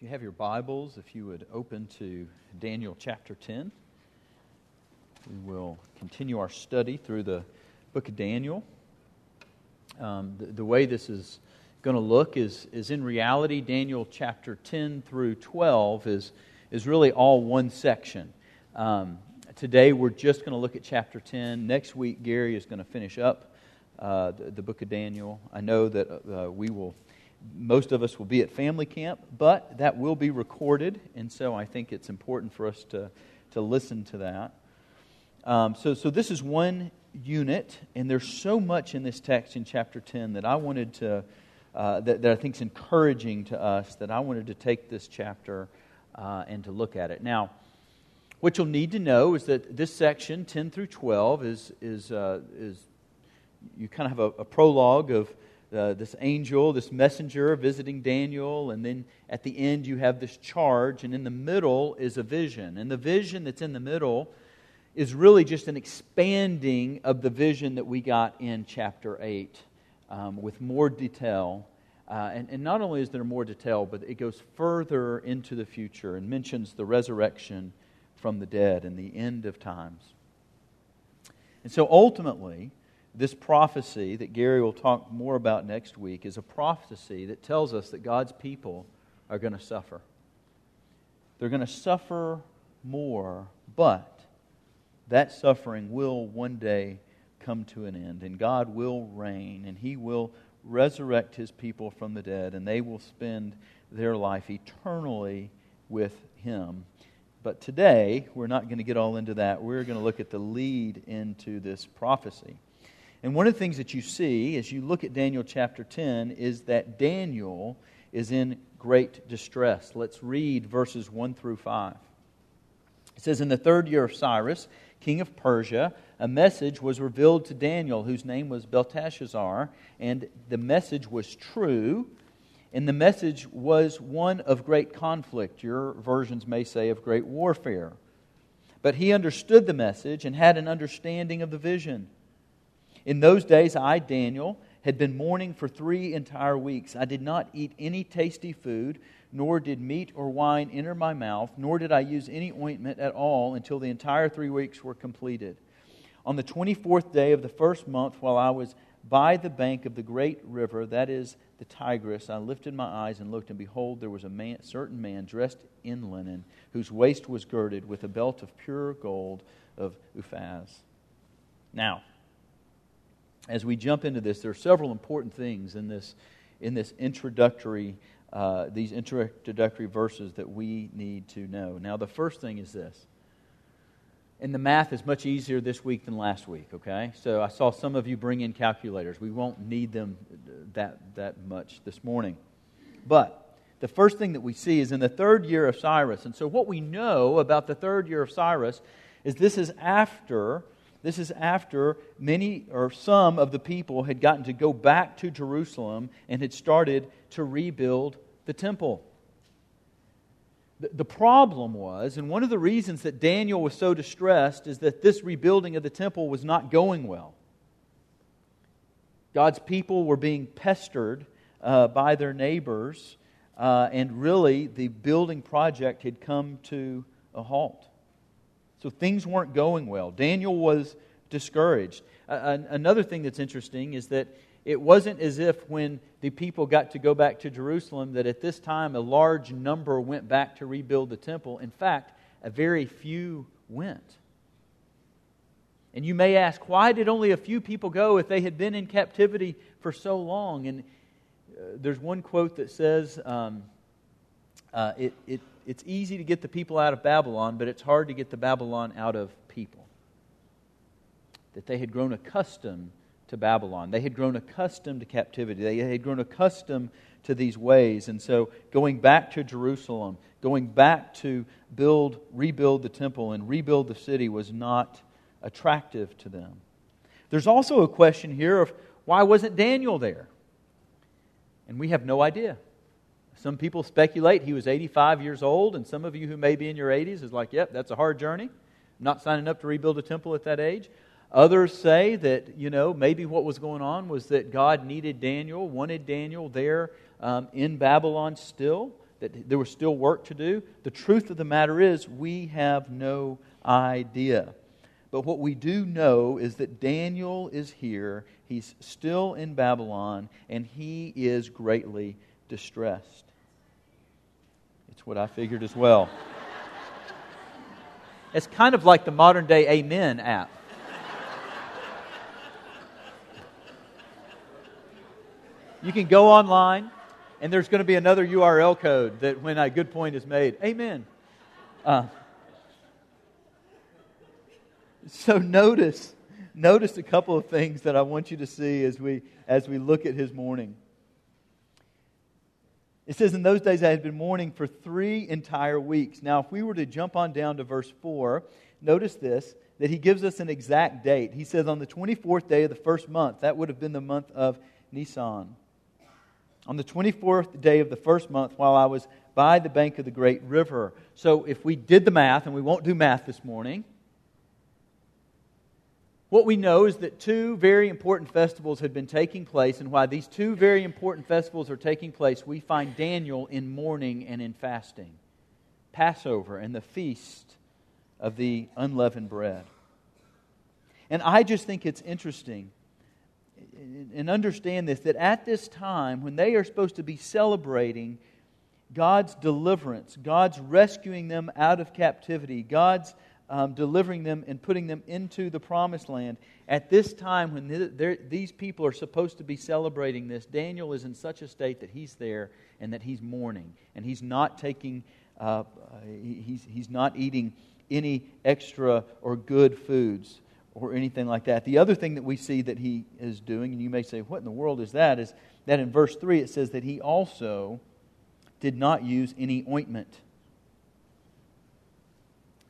If you have your Bibles, if you would open to Daniel chapter 10, we will continue our study through the book of Daniel. Um, the, the, way this is going to look is, is in reality, Daniel chapter 10 through 12 is, is really all one section. Um, today, we're just going to look at chapter 10. Next week, Gary is going to finish up uh, the, the, book of Daniel. I know that uh, we will most of us will be at family camp, but that will be recorded, and so I think it's important for us to, to listen to that. Um, so, so this is one unit, and there's so much in this text in chapter 10 that I wanted to, uh, that, that I think is encouraging to us, that I wanted to take this chapter uh, and to look at it. Now, what you'll need to know is that this section, 10 through 12, is, is, uh, is you kind of have a, a prologue of uh, this angel, this messenger visiting Daniel, and then at the end you have this charge, and in the middle is a vision. And the vision that's in the middle is really just an expanding of the vision that we got in chapter 8 um, with more detail. Uh, and, and not only is there more detail, but it goes further into the future and mentions the resurrection from the dead and the end of times. And so ultimately, this prophecy that Gary will talk more about next week is a prophecy that tells us that God's people are going to suffer. They're going to suffer more, but that suffering will one day come to an end, and God will reign, and He will resurrect His people from the dead, and they will spend their life eternally with Him. But today, we're not going to get all into that. We're going to look at the lead into this prophecy. And one of the things that you see as you look at Daniel chapter 10 is that Daniel is in great distress. Let's read verses 1 through 5. It says, In the third year of Cyrus, king of Persia, a message was revealed to Daniel, whose name was Belteshazzar, and the message was true, and the message was one of great conflict. Your versions may say of great warfare. But he understood the message and had an understanding of the vision. In those days, I, Daniel, had been mourning for three entire weeks. I did not eat any tasty food, nor did meat or wine enter my mouth, nor did I use any ointment at all until the entire three weeks were completed. On the 24th day of the first month, while I was by the bank of the great river, that is the Tigris, I lifted my eyes and looked, and behold, there was a man, certain man dressed in linen, whose waist was girded with a belt of pure gold of Uphaz. Now, as we jump into this, there are several important things in this, in this introductory, uh, these introductory verses that we need to know. Now, the first thing is this. And the math is much easier this week than last week, okay? So I saw some of you bring in calculators. We won't need them that, that much this morning. But the first thing that we see is in the third year of Cyrus. And so what we know about the third year of Cyrus is this is after this is after many or some of the people had gotten to go back to Jerusalem and had started to rebuild the temple. The problem was, and one of the reasons that Daniel was so distressed, is that this rebuilding of the temple was not going well. God's people were being pestered uh, by their neighbors, uh, and really the building project had come to a halt. So things weren't going well. Daniel was discouraged. Uh, another thing that's interesting is that it wasn't as if when the people got to go back to Jerusalem that at this time a large number went back to rebuild the temple. In fact, a very few went. And you may ask, why did only a few people go if they had been in captivity for so long? And uh, there's one quote that says, um, uh, it, it, it's easy to get the people out of Babylon, but it's hard to get the Babylon out of people. That they had grown accustomed to Babylon. They had grown accustomed to captivity. They had grown accustomed to these ways. And so going back to Jerusalem, going back to build, rebuild the temple and rebuild the city was not attractive to them. There's also a question here of why wasn't Daniel there? And we have no idea. Some people speculate he was 85 years old, and some of you who may be in your 80s is like, yep, that's a hard journey. I'm not signing up to rebuild a temple at that age. Others say that, you know, maybe what was going on was that God needed Daniel, wanted Daniel there um, in Babylon still, that there was still work to do. The truth of the matter is, we have no idea. But what we do know is that Daniel is here. He's still in Babylon, and he is greatly distressed. It's what I figured as well. it's kind of like the modern day Amen app. You can go online, and there's going to be another URL code that when a good point is made, Amen. Uh, so notice, notice a couple of things that I want you to see as we as we look at his mourning. It says, In those days I had been mourning for three entire weeks. Now, if we were to jump on down to verse 4, notice this that he gives us an exact date. He says, On the 24th day of the first month, that would have been the month of Nisan on the 24th day of the first month while I was by the bank of the great river. So if we did the math, and we won't do math this morning, what we know is that two very important festivals had been taking place, and why these two very important festivals are taking place, we find Daniel in mourning and in fasting Passover and the feast of the unleavened bread. And I just think it's interesting and understand this that at this time, when they are supposed to be celebrating God's deliverance, God's rescuing them out of captivity, God's um, delivering them and putting them into the promised land, at this time when these people are supposed to be celebrating this, Daniel is in such a state that he's there and that he's mourning. And he's not taking, uh, he's, he's not eating any extra or good foods or anything like that. The other thing that we see that he is doing, and you may say, What in the world is that? is that in verse 3 it says that he also did not use any ointment.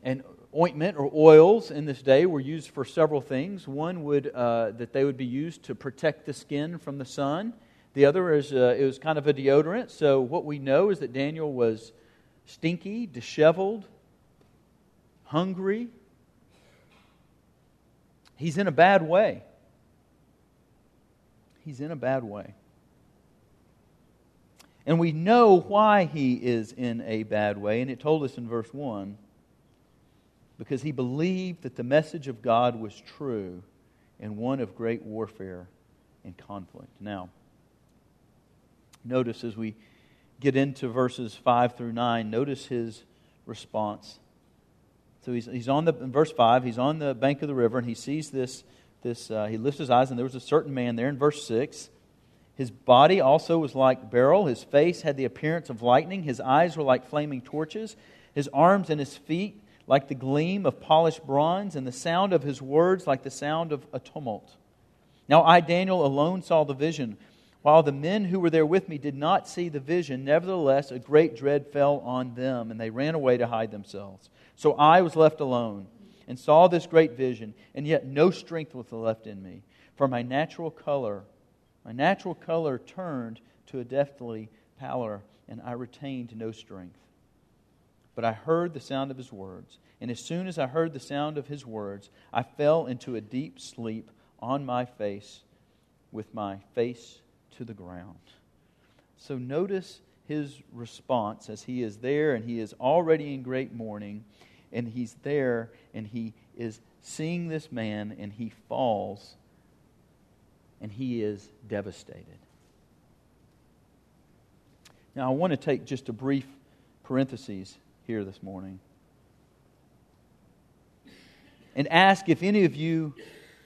And ointment or oils in this day were used for several things. One would uh, that they would be used to protect the skin from the sun. The other is uh, it was kind of a deodorant. So what we know is that Daniel was stinky, disheveled, hungry, He's in a bad way. He's in a bad way. And we know why he is in a bad way, and it told us in verse 1 because he believed that the message of God was true and one of great warfare and conflict. Now, notice as we get into verses 5 through 9, notice his response. So he's, he's on the, in verse 5, he's on the bank of the river and he sees this, this uh, he lifts his eyes and there was a certain man there in verse 6. His body also was like beryl. His face had the appearance of lightning. His eyes were like flaming torches. His arms and his feet like the gleam of polished bronze, and the sound of his words like the sound of a tumult. Now I, Daniel, alone saw the vision. While the men who were there with me did not see the vision, nevertheless a great dread fell on them, and they ran away to hide themselves. So I was left alone and saw this great vision, and yet no strength was left in me. For my natural color, my natural color turned to a deathly pallor, and I retained no strength. But I heard the sound of his words, and as soon as I heard the sound of his words, I fell into a deep sleep on my face, with my face to the ground. So notice his response as he is there and he is already in great mourning and he's there and he is seeing this man and he falls and he is devastated. Now, I want to take just a brief parenthesis here this morning and ask if any of you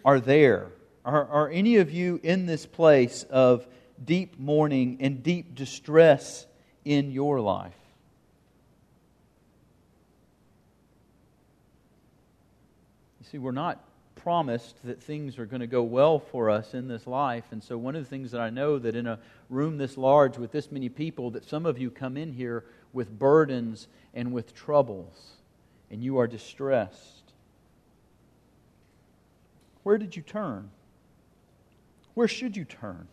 are there. Are, are any of you in this place of deep mourning and deep distress in your life? You see, we're not promised that things are going to go well for us in this life. And so, one of the things that I know that in a room this large with this many people, that some of you come in here with burdens and with troubles, and you are distressed. Where did you turn? Where should you turn?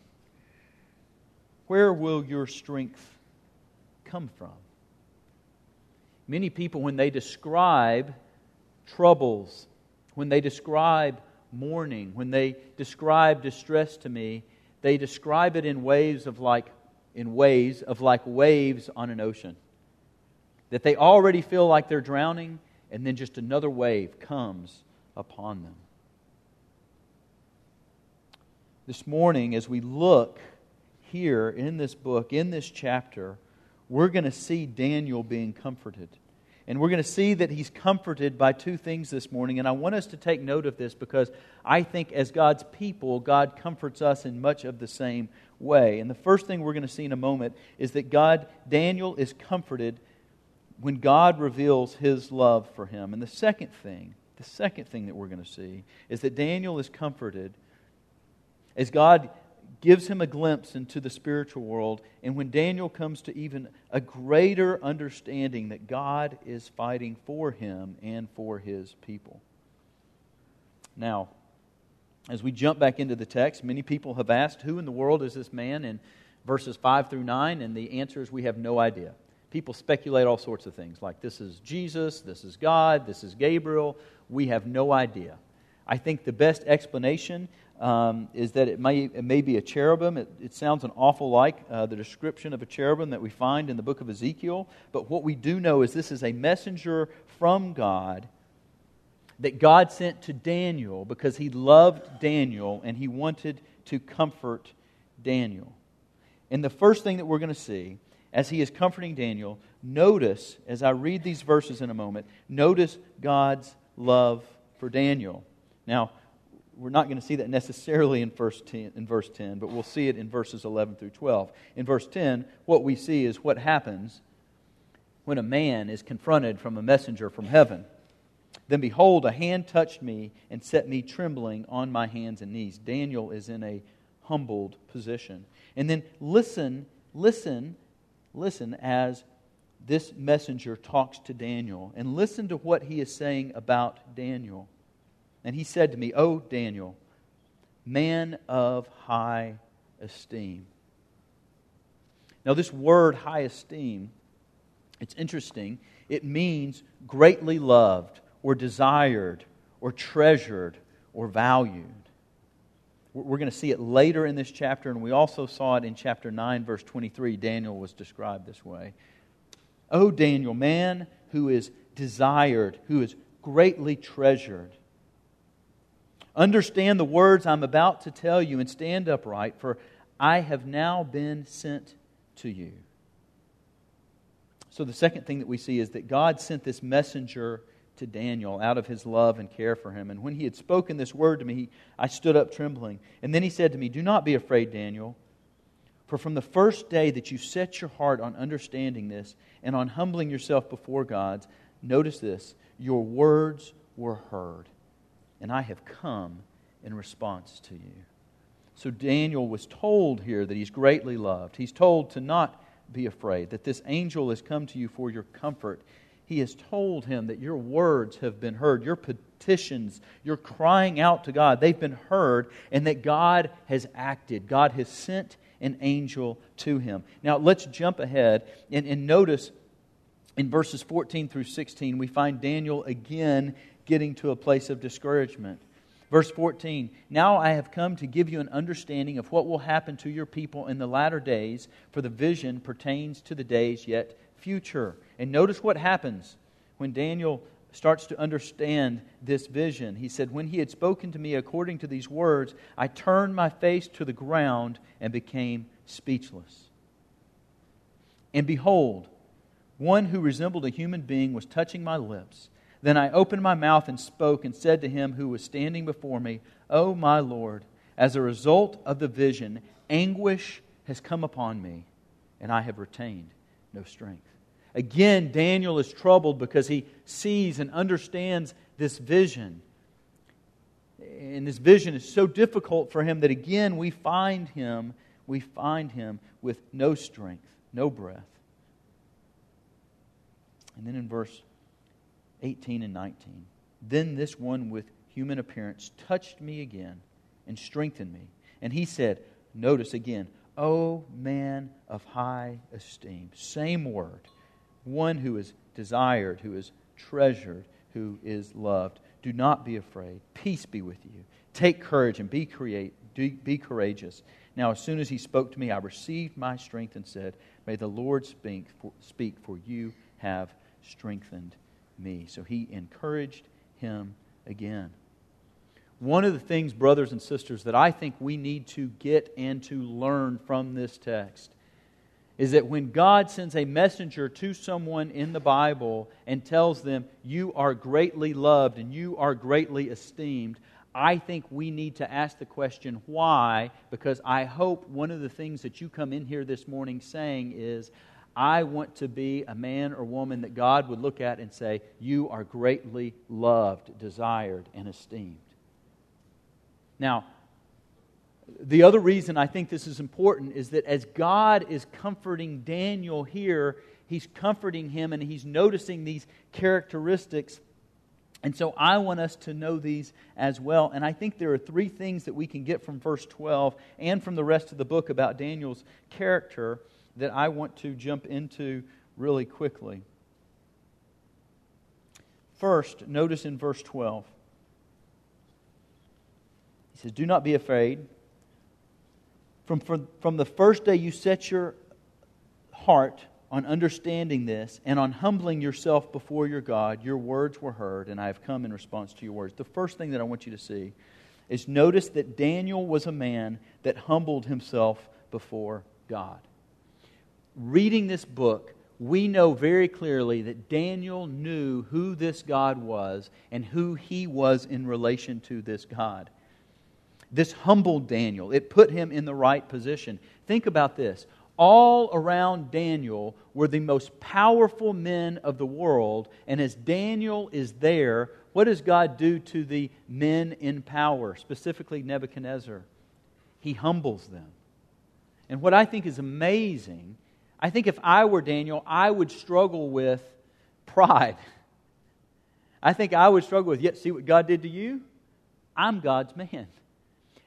Where will your strength come from? Many people, when they describe troubles when they describe mourning, when they describe distress to me, they describe it in waves of like in ways of like waves on an ocean. That they already feel like they're drowning, and then just another wave comes upon them. This morning, as we look here in this book, in this chapter, we're going to see Daniel being comforted. And we're going to see that he's comforted by two things this morning. And I want us to take note of this because I think as God's people, God comforts us in much of the same way. And the first thing we're going to see in a moment is that God, Daniel, is comforted when God reveals his love for him. And the second thing, the second thing that we're going to see is that Daniel is comforted as God gives him a glimpse into the spiritual world, and when Daniel comes to even a greater understanding that God is fighting for him and for his people. Now, as we jump back into the text, many people have asked, Who in the world is this man? in verses 5 through 9, and the answer is we have no idea. People speculate all sorts of things, like this is Jesus, this is God, this is Gabriel. We have no idea. I think the best explanation um, is that it may, it may be a cherubim. It, it sounds an awful like uh, the description of a cherubim that we find in the book of Ezekiel. But what we do know is this is a messenger from God that God sent to Daniel because he loved Daniel and he wanted to comfort Daniel. And the first thing that we're going to see as he is comforting Daniel, notice, as I read these verses in a moment, notice God's love for Daniel. Now, we're not going to see that necessarily in verse, 10, in verse 10, but we'll see it in verses 11 through 12. In verse 10, what we see is what happens when a man is confronted from a messenger from heaven. Then behold, a hand touched me and set me trembling on my hands and knees. Daniel is in a humbled position. And then listen, listen, listen as this messenger talks to Daniel. And listen to what he is saying about Daniel. And he said to me, O Daniel, man of high esteem. Now, this word high esteem, it's interesting. It means greatly loved or desired or treasured or valued. We're going to see it later in this chapter, and we also saw it in chapter 9, verse 23. Daniel was described this way. O Daniel, man who is desired, who is greatly treasured. Understand the words I'm about to tell you and stand upright, for I have now been sent to you. So, the second thing that we see is that God sent this messenger to Daniel out of his love and care for him. And when he had spoken this word to me, he, I stood up trembling. And then he said to me, Do not be afraid, Daniel, for from the first day that you set your heart on understanding this and on humbling yourself before God, notice this, your words were heard and I have come in response to you. So Daniel was told here that he's greatly loved. He's told to not be afraid, that this angel has come to you for your comfort. He has told him that your words have been heard, your petitions, your crying out to God, they've been heard, and that God has acted. God has sent an angel to him. Now, let's jump ahead and, and notice in verses 14 through 16, we find Daniel again getting to a place of discouragement. Verse 14 Now I have come to give you an understanding of what will happen to your people in the latter days, for the vision pertains to the days yet future. And notice what happens when Daniel starts to understand this vision. He said, When he had spoken to me according to these words, I turned my face to the ground and became speechless. And behold, one who resembled a human being was touching my lips. Then I opened my mouth and spoke and said to him who was standing before me, O my Lord, as a result of the vision, anguish has come upon me, and I have retained no strength. Again, Daniel is troubled because he sees and understands this vision. And this vision is so difficult for him that again we find him, we find him with no strength, no breath. And then in verse 18 and 19. Then this one with human appearance touched me again and strengthened me. And he said, Notice again, O man of high esteem. Same word. One who is desired, who is treasured, who is loved. Do not be afraid. Peace be with you. Take courage and be, create, be courageous. Now, as soon as he spoke to me, I received my strength and said, May the Lord speak for, speak, for you have strengthened me. So he encouraged him again. One of the things, brothers and sisters, that I think we need to get and to learn from this text is that when God sends a messenger to someone in the Bible and tells them, You are greatly loved and you are greatly esteemed, I think we need to ask the question, why? Because I hope one of the things that you come in here this morning saying is, I want to be a man or woman that God would look at and say, You are greatly loved, desired, and esteemed. Now, the other reason I think this is important is that as God is comforting Daniel here, he's comforting him and he's noticing these characteristics. And so I want us to know these as well. And I think there are three things that we can get from verse 12 and from the rest of the book about Daniel's character that I want to jump into really quickly. First, notice in verse 12. He says, Do not be afraid. From, from, from the first day you set your heart on understanding this and on humbling yourself before your God, your words were heard, and I have come in response to your words. The first thing that I want you to see is notice that Daniel was a man that humbled himself before God. Reading this book, we know very clearly that Daniel knew who this God was and who he was in relation to this God. This humbled Daniel, it put him in the right position. Think about this. All around Daniel were the most powerful men of the world, and as Daniel is there, what does God do to the men in power, specifically Nebuchadnezzar? He humbles them. And what I think is amazing, I think if I were Daniel, I would struggle with pride. I think I would struggle with, yet see what God did to you? I'm God's man.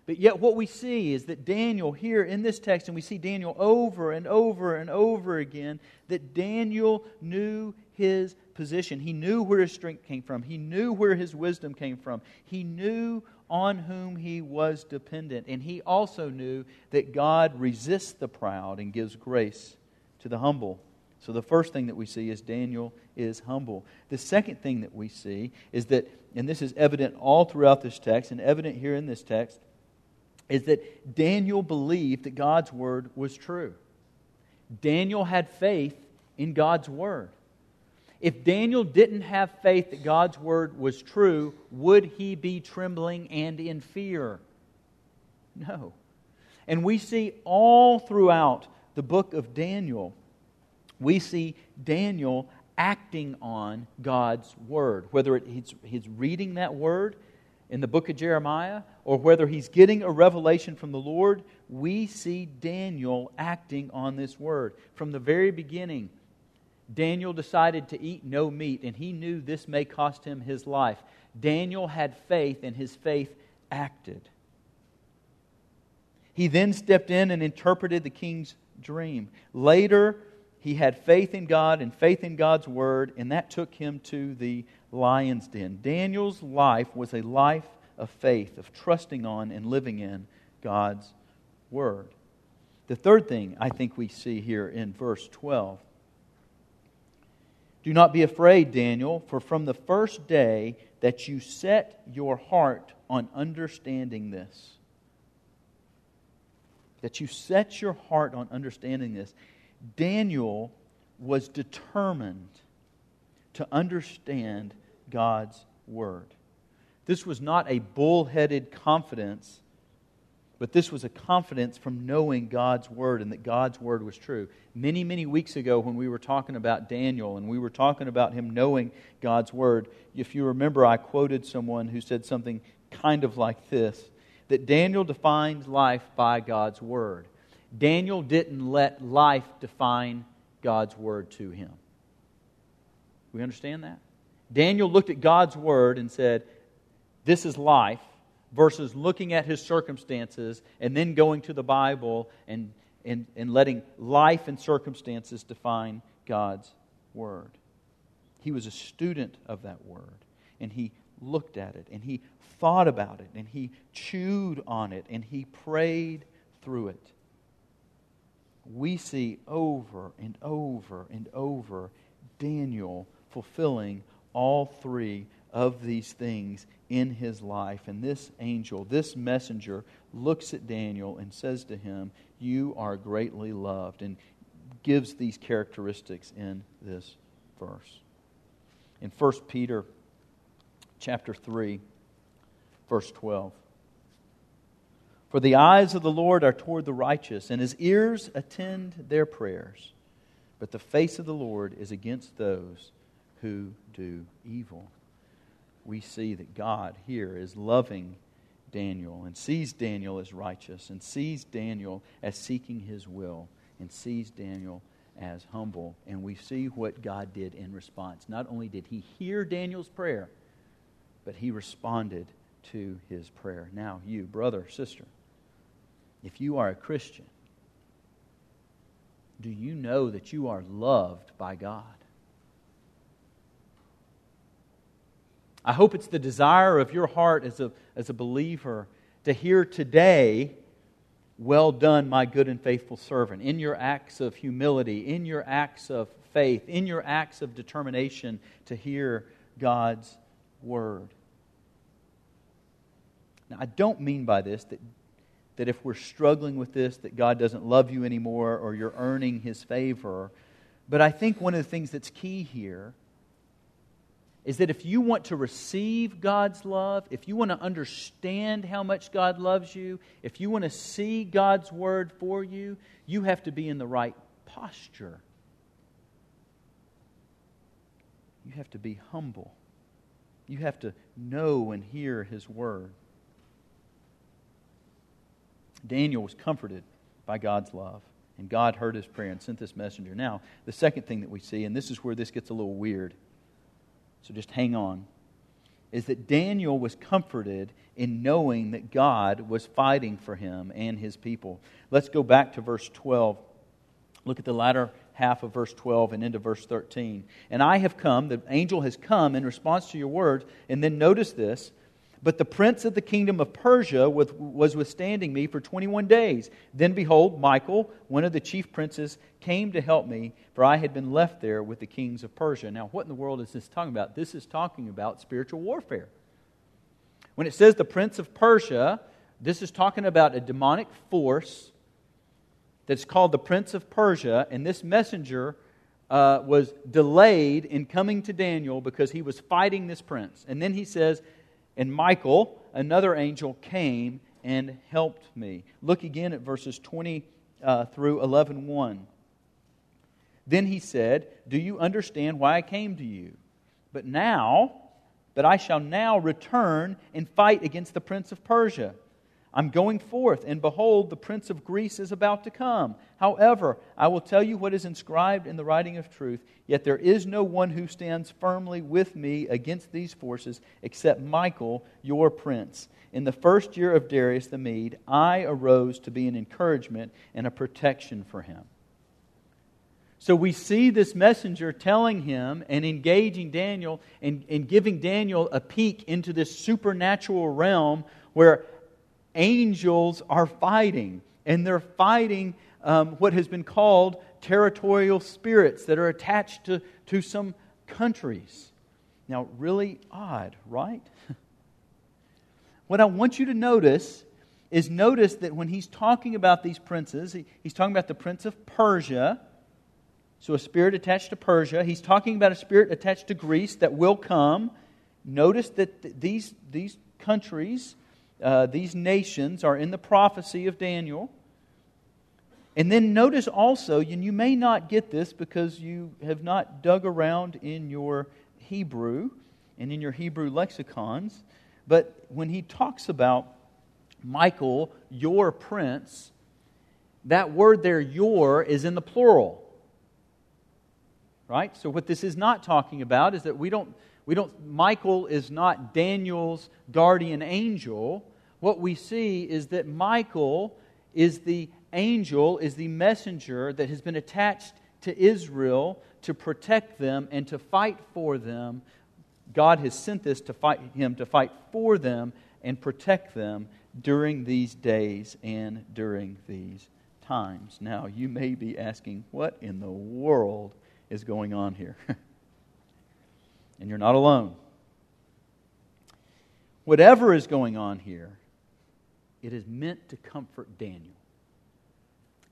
But yet, what we see is that Daniel, here in this text, and we see Daniel over and over and over again, that Daniel knew his position. He knew where his strength came from, he knew where his wisdom came from, he knew on whom he was dependent. And he also knew that God resists the proud and gives grace to the humble. So, the first thing that we see is Daniel is humble. The second thing that we see is that, and this is evident all throughout this text and evident here in this text, is that Daniel believed that God's word was true. Daniel had faith in God's word. If Daniel didn't have faith that God's word was true, would he be trembling and in fear? No. And we see all throughout the book of Daniel, we see Daniel acting on God's word. Whether he's, he's reading that word in the book of Jeremiah or whether he's getting a revelation from the Lord, we see Daniel acting on this word. From the very beginning, Daniel decided to eat no meat, and he knew this may cost him his life. Daniel had faith, and his faith acted. He then stepped in and interpreted the king's dream. Later, he had faith in God and faith in God's word, and that took him to the lion's den. Daniel's life was a life of faith, of trusting on and living in God's word. The third thing I think we see here in verse 12 Do not be afraid, Daniel, for from the first day that you set your heart on understanding this, that you set your heart on understanding this, Daniel was determined to understand God's word. This was not a bullheaded confidence, but this was a confidence from knowing God's word and that God's word was true. Many, many weeks ago, when we were talking about Daniel and we were talking about him knowing God's word, if you remember, I quoted someone who said something kind of like this that Daniel defined life by God's word. Daniel didn't let life define God's word to him. We understand that? Daniel looked at God's word and said, This is life, versus looking at his circumstances and then going to the Bible and, and, and letting life and circumstances define God's word. He was a student of that word, and he looked at it, and he thought about it, and he chewed on it, and he prayed through it. We see over and over and over Daniel fulfilling all three of these things in his life. And this angel, this messenger, looks at Daniel and says to him, You are greatly loved, and gives these characteristics in this verse. In 1 Peter chapter 3, verse 12. For the eyes of the Lord are toward the righteous, and his ears attend their prayers. But the face of the Lord is against those who do evil. We see that God here is loving Daniel and sees Daniel as righteous and sees Daniel as seeking his will and sees Daniel as humble. And we see what God did in response. Not only did he hear Daniel's prayer, but he responded to his prayer. Now, you, brother, sister, if you are a Christian, do you know that you are loved by God? I hope it's the desire of your heart as a, as a believer to hear today, Well done, my good and faithful servant, in your acts of humility, in your acts of faith, in your acts of determination to hear God's word. Now, I don't mean by this that that if we're struggling with this, that God doesn't love you anymore or you're earning his favor. But I think one of the things that's key here is that if you want to receive God's love, if you want to understand how much God loves you, if you want to see God's word for you, you have to be in the right posture. You have to be humble. You have to know and hear his word. Daniel was comforted by God's love, and God heard his prayer and sent this messenger. Now, the second thing that we see, and this is where this gets a little weird, so just hang on, is that Daniel was comforted in knowing that God was fighting for him and his people. Let's go back to verse 12. Look at the latter half of verse 12 and into verse 13. And I have come, the angel has come in response to your words, and then notice this but the prince of the kingdom of Persia was withstanding me for 21 days. Then behold, Michael, one of the chief princes, came to help me, for I had been left there with the kings of Persia. Now, what in the world is this talking about? This is talking about spiritual warfare. When it says the prince of Persia, this is talking about a demonic force that's called the prince of Persia, and this messenger uh, was delayed in coming to Daniel because he was fighting this prince. And then he says, and Michael, another angel, came and helped me. Look again at verses 20 uh, through 11 1. Then he said, Do you understand why I came to you? But now, but I shall now return and fight against the prince of Persia. I'm going forth, and behold, the prince of Greece is about to come. However, I will tell you what is inscribed in the writing of truth. Yet there is no one who stands firmly with me against these forces except Michael, your prince. In the first year of Darius the Mede, I arose to be an encouragement and a protection for him. So we see this messenger telling him and engaging Daniel and, and giving Daniel a peek into this supernatural realm where angels are fighting, and they're fighting um, what has been called territorial spirits that are attached to, to some countries. Now, really odd, right? what I want you to notice is notice that when he's talking about these princes, he, he's talking about the prince of Persia, so a spirit attached to Persia. He's talking about a spirit attached to Greece that will come. Notice that th- these, these countries uh, these nations are in the prophecy of Daniel. And then notice also, and you may not get this because you have not dug around in your Hebrew and in your Hebrew lexicons, but when he talks about Michael, your prince, that word there, your, is in the plural. Right? So, what this is not talking about is that we don't, we don't, Michael is not Daniel's guardian angel what we see is that Michael is the angel, is the messenger that has been attached to Israel to protect them and to fight for them. God has sent this to fight him to fight for them and protect them during these days and during these times. Now, you may be asking, what in the world is going on here? and you're not alone. Whatever is going on here, it is meant to comfort Daniel.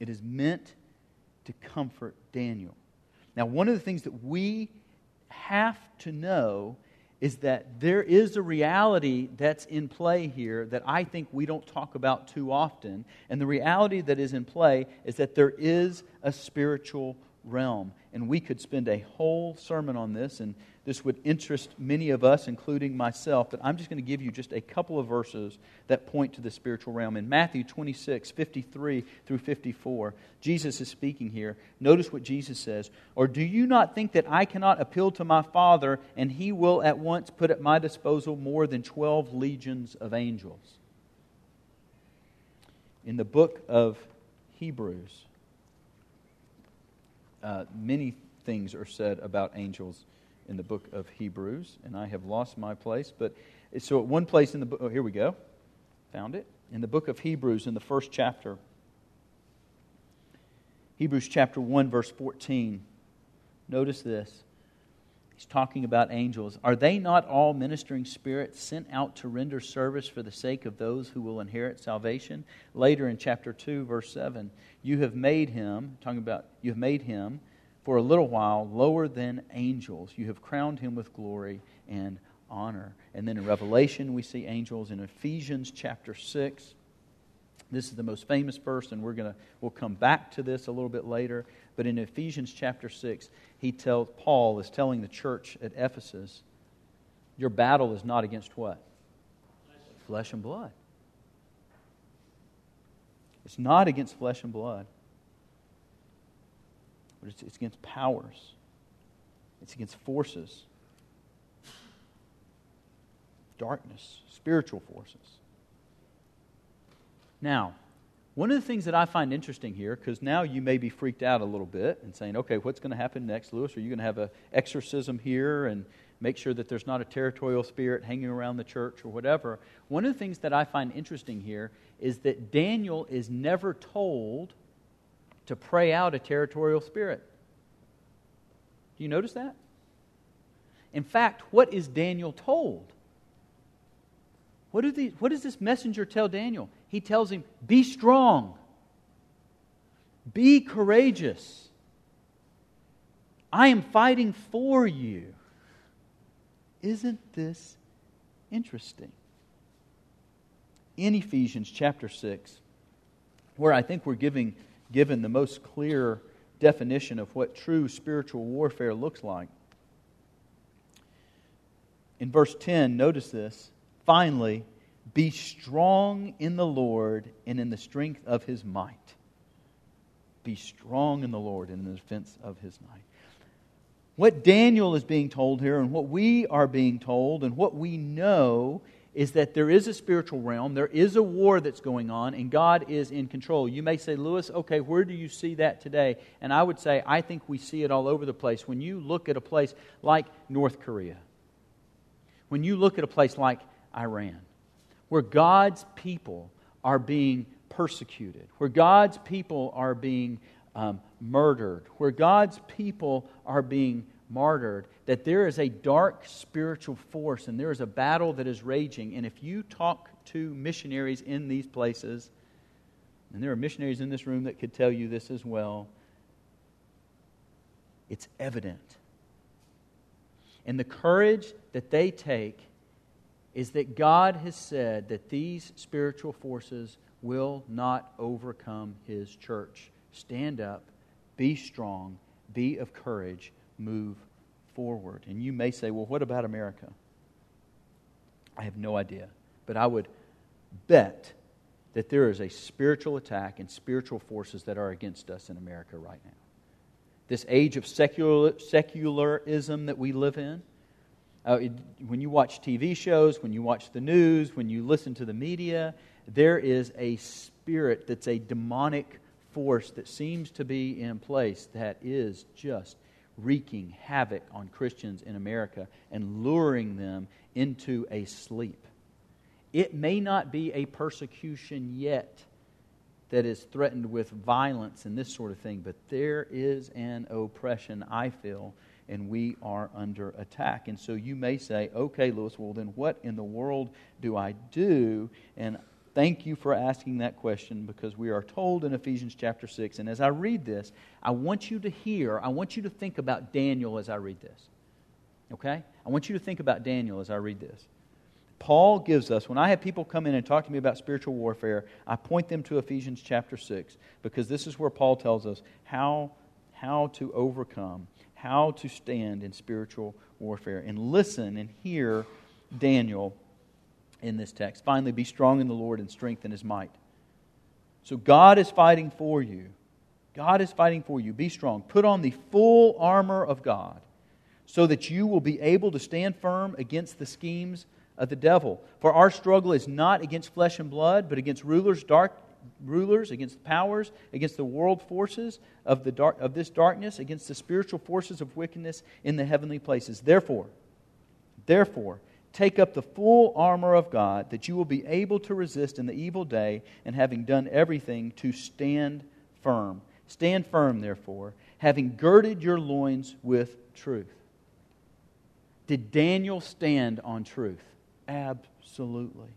It is meant to comfort Daniel. Now, one of the things that we have to know is that there is a reality that's in play here that I think we don't talk about too often. And the reality that is in play is that there is a spiritual realm. And we could spend a whole sermon on this, and this would interest many of us, including myself. But I'm just going to give you just a couple of verses that point to the spiritual realm. In Matthew 26, 53 through 54, Jesus is speaking here. Notice what Jesus says Or do you not think that I cannot appeal to my Father, and he will at once put at my disposal more than 12 legions of angels? In the book of Hebrews, uh, many things are said about angels in the book of Hebrews, and I have lost my place. But so at one place in the book, oh, here we go. Found it. In the book of Hebrews, in the first chapter. Hebrews chapter 1, verse 14. Notice this. He's talking about angels. Are they not all ministering spirits sent out to render service for the sake of those who will inherit salvation? Later in chapter 2, verse 7, you have made him, talking about, you have made him for a little while lower than angels. You have crowned him with glory and honor. And then in Revelation, we see angels. In Ephesians chapter 6, this is the most famous verse, and we're to we'll come back to this a little bit later. But in Ephesians chapter 6, he tells Paul is telling the church at Ephesus, your battle is not against what? Flesh and blood. It's not against flesh and blood but it's, it's against powers, it's against forces, darkness, spiritual forces. Now, one of the things that I find interesting here, because now you may be freaked out a little bit and saying, okay, what's going to happen next, Lewis? Are you going to have an exorcism here and make sure that there's not a territorial spirit hanging around the church or whatever? One of the things that I find interesting here is that Daniel is never told to pray out a territorial spirit. Do you notice that? In fact, what is Daniel told? What, do what does this messenger tell Daniel? He tells him, Be strong, be courageous. I am fighting for you. Isn't this interesting? In Ephesians chapter 6, where I think we're giving given the most clear definition of what true spiritual warfare looks like. In verse 10, notice this. Finally, be strong in the Lord and in the strength of his might. Be strong in the Lord and in the defense of his might. What Daniel is being told here, and what we are being told, and what we know is that there is a spiritual realm, there is a war that's going on, and God is in control. You may say, Lewis, okay, where do you see that today? And I would say, I think we see it all over the place. When you look at a place like North Korea, when you look at a place like Iran, where God's people are being persecuted, where God's people are being um, murdered, where God's people are being martyred, that there is a dark spiritual force and there is a battle that is raging. And if you talk to missionaries in these places, and there are missionaries in this room that could tell you this as well, it's evident. And the courage that they take is that God has said that these spiritual forces will not overcome His church. Stand up, be strong, be of courage move forward. And you may say, well, what about America? I have no idea. But I would bet that there is a spiritual attack and spiritual forces that are against us in America right now. This age of secular, secularism that we live in, uh, it, when you watch TV shows, when you watch the news, when you listen to the media, there is a spirit that's a demonic force that seems to be in place that is just wreaking havoc on Christians in America and luring them into a sleep. It may not be a persecution yet that is threatened with violence and this sort of thing, but there is an oppression, I feel, and we are under attack. And so you may say, okay, Lewis, well, then what in the world do I do? And thank you for asking that question because we are told in Ephesians chapter 6. And as I read this, I want you to hear, I want you to think about Daniel as I read this. Okay? I want you to think about Daniel as I read this. Paul gives us, when I have people come in and talk to me about spiritual warfare, I point them to Ephesians chapter 6 because this is where Paul tells us how, how to overcome, how to stand in spiritual warfare. And listen and hear Daniel in this text. Finally, be strong in the Lord and strengthen his might. So God is fighting for you. God is fighting for you. Be strong. Put on the full armor of God so that you will be able to stand firm against the schemes of the devil. For our struggle is not against flesh and blood, but against rulers, dark rulers, against powers, against the world forces of, the dark, of this darkness, against the spiritual forces of wickedness in the heavenly places. Therefore, therefore, take up the full armor of God, that you will be able to resist in the evil day, and having done everything, to stand firm. Stand firm, therefore, having girded your loins with truth. Did Daniel stand on truth? Absolutely.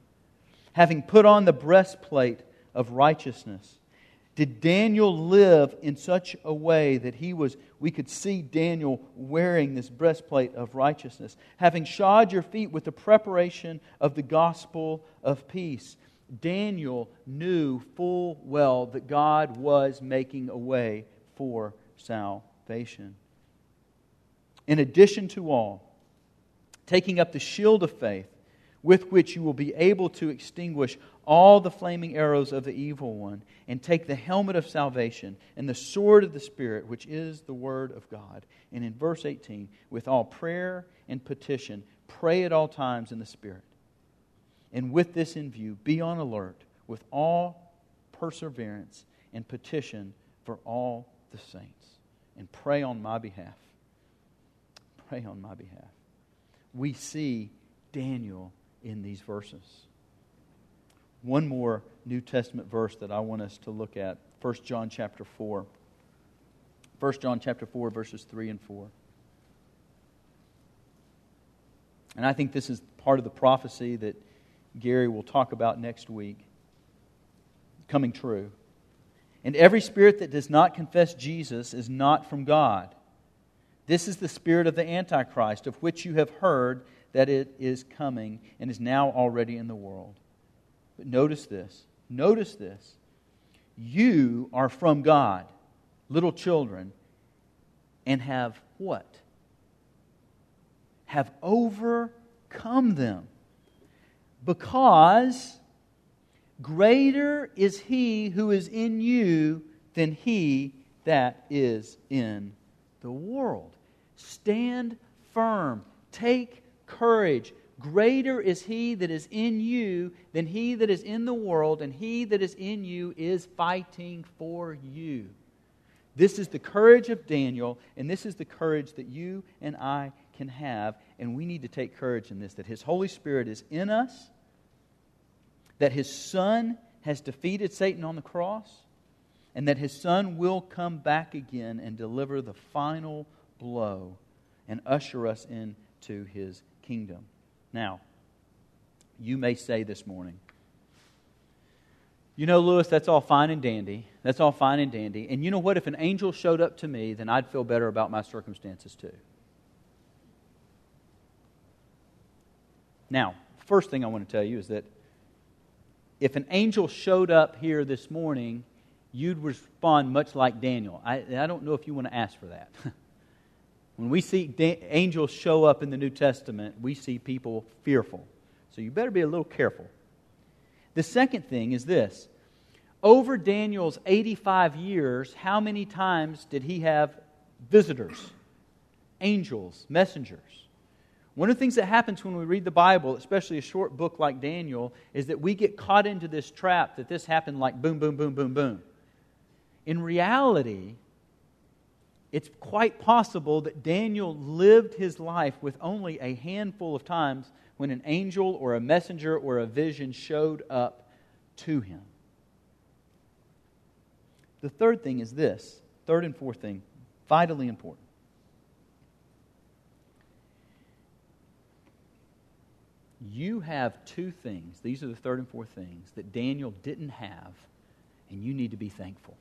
Having put on the breastplate of righteousness. Did Daniel live in such a way that he was, we could see Daniel wearing this breastplate of righteousness? Having shod your feet with the preparation of the gospel of peace. Daniel knew full well that God was making a way for salvation. In addition to all, taking up the shield of faith with which you will be able to extinguish all the flaming arrows of the evil one, and take the helmet of salvation and the sword of the Spirit, which is the Word of God. And in verse 18, with all prayer and petition, pray at all times in the Spirit. And with this in view, be on alert with all perseverance and petition for all the saints. And pray on my behalf. Pray on my behalf. We see Daniel in these verses. One more New Testament verse that I want us to look at 1 John chapter 4. 1 John chapter 4, verses 3 and 4. And I think this is part of the prophecy that Gary will talk about next week coming true. And every spirit that does not confess Jesus is not from God. This is the spirit of the Antichrist, of which you have heard that it is coming and is now already in the world. But notice this. Notice this. You are from God, little children, and have what? Have overcome them. Because greater is he who is in you than he that is in the world. Stand firm. Take courage. Greater is he that is in you than he that is in the world, and he that is in you is fighting for you. This is the courage of Daniel, and this is the courage that you and I can have, and we need to take courage in this that his Holy Spirit is in us, that his Son has defeated Satan on the cross, and that his Son will come back again and deliver the final blow and usher us into his kingdom. Now, you may say this morning, you know, Lewis, that's all fine and dandy. That's all fine and dandy. And you know what? If an angel showed up to me, then I'd feel better about my circumstances too. Now, first thing I want to tell you is that if an angel showed up here this morning, you'd respond much like Daniel. I, I don't know if you want to ask for that. When we see da- angels show up in the New Testament, we see people fearful. So you better be a little careful. The second thing is this over Daniel's 85 years, how many times did he have visitors, angels, messengers? One of the things that happens when we read the Bible, especially a short book like Daniel, is that we get caught into this trap that this happened like boom, boom, boom, boom, boom. In reality, it's quite possible that Daniel lived his life with only a handful of times when an angel or a messenger or a vision showed up to him. The third thing is this third and fourth thing, vitally important. You have two things, these are the third and fourth things that Daniel didn't have, and you need to be thankful.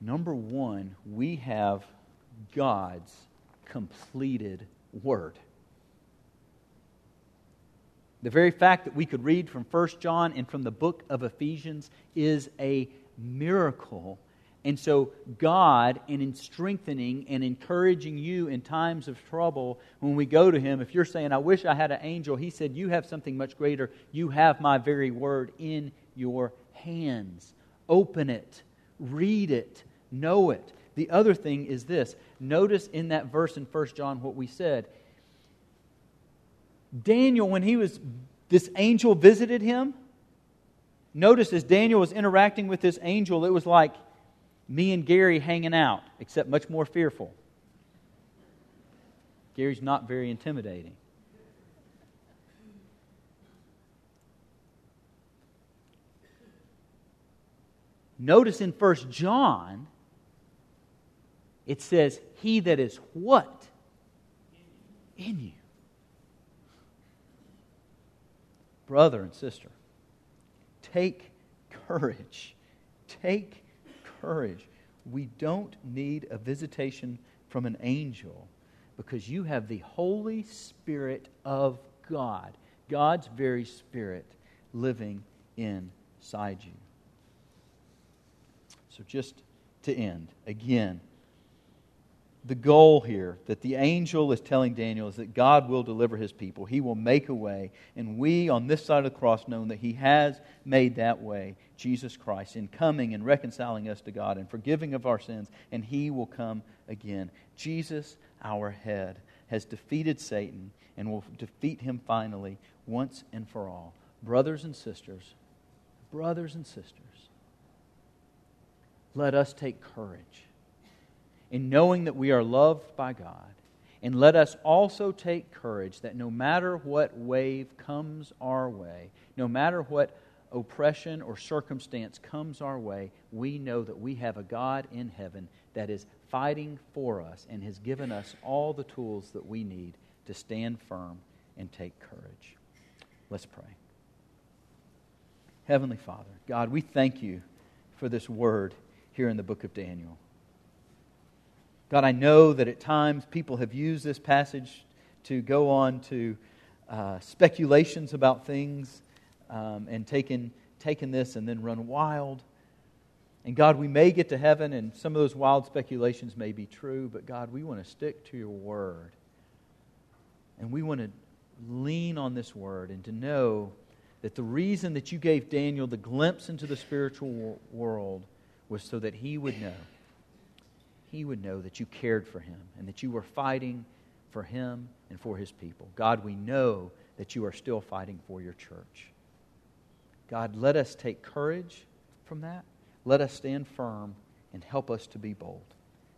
Number one, we have God's completed word. The very fact that we could read from 1 John and from the book of Ephesians is a miracle. And so, God, in strengthening and encouraging you in times of trouble, when we go to Him, if you're saying, I wish I had an angel, He said, You have something much greater. You have my very word in your hands. Open it, read it, know it. The other thing is this notice in that verse in 1 John what we said. Daniel, when he was, this angel visited him, notice as Daniel was interacting with this angel, it was like me and Gary hanging out, except much more fearful. Gary's not very intimidating. Notice in 1 John, it says, He that is what? In you. Brother and sister, take courage. Take courage. We don't need a visitation from an angel because you have the Holy Spirit of God, God's very Spirit, living inside you. So, just to end, again, the goal here that the angel is telling Daniel is that God will deliver his people. He will make a way. And we on this side of the cross know that he has made that way, Jesus Christ, in coming and reconciling us to God and forgiving of our sins. And he will come again. Jesus, our head, has defeated Satan and will defeat him finally once and for all. Brothers and sisters, brothers and sisters, let us take courage in knowing that we are loved by God. And let us also take courage that no matter what wave comes our way, no matter what oppression or circumstance comes our way, we know that we have a God in heaven that is fighting for us and has given us all the tools that we need to stand firm and take courage. Let's pray. Heavenly Father, God, we thank you for this word here in the book of Daniel. God, I know that at times people have used this passage to go on to uh, speculations about things um, and taken, taken this and then run wild. And God, we may get to heaven and some of those wild speculations may be true, but God, we want to stick to your word. And we want to lean on this word and to know that the reason that you gave Daniel the glimpse into the spiritual world was so that he would know he would know that you cared for him and that you were fighting for him and for his people. God, we know that you are still fighting for your church. God, let us take courage from that. Let us stand firm and help us to be bold.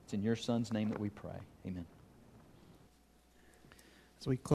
It's in your Son's name that we pray. Amen. As we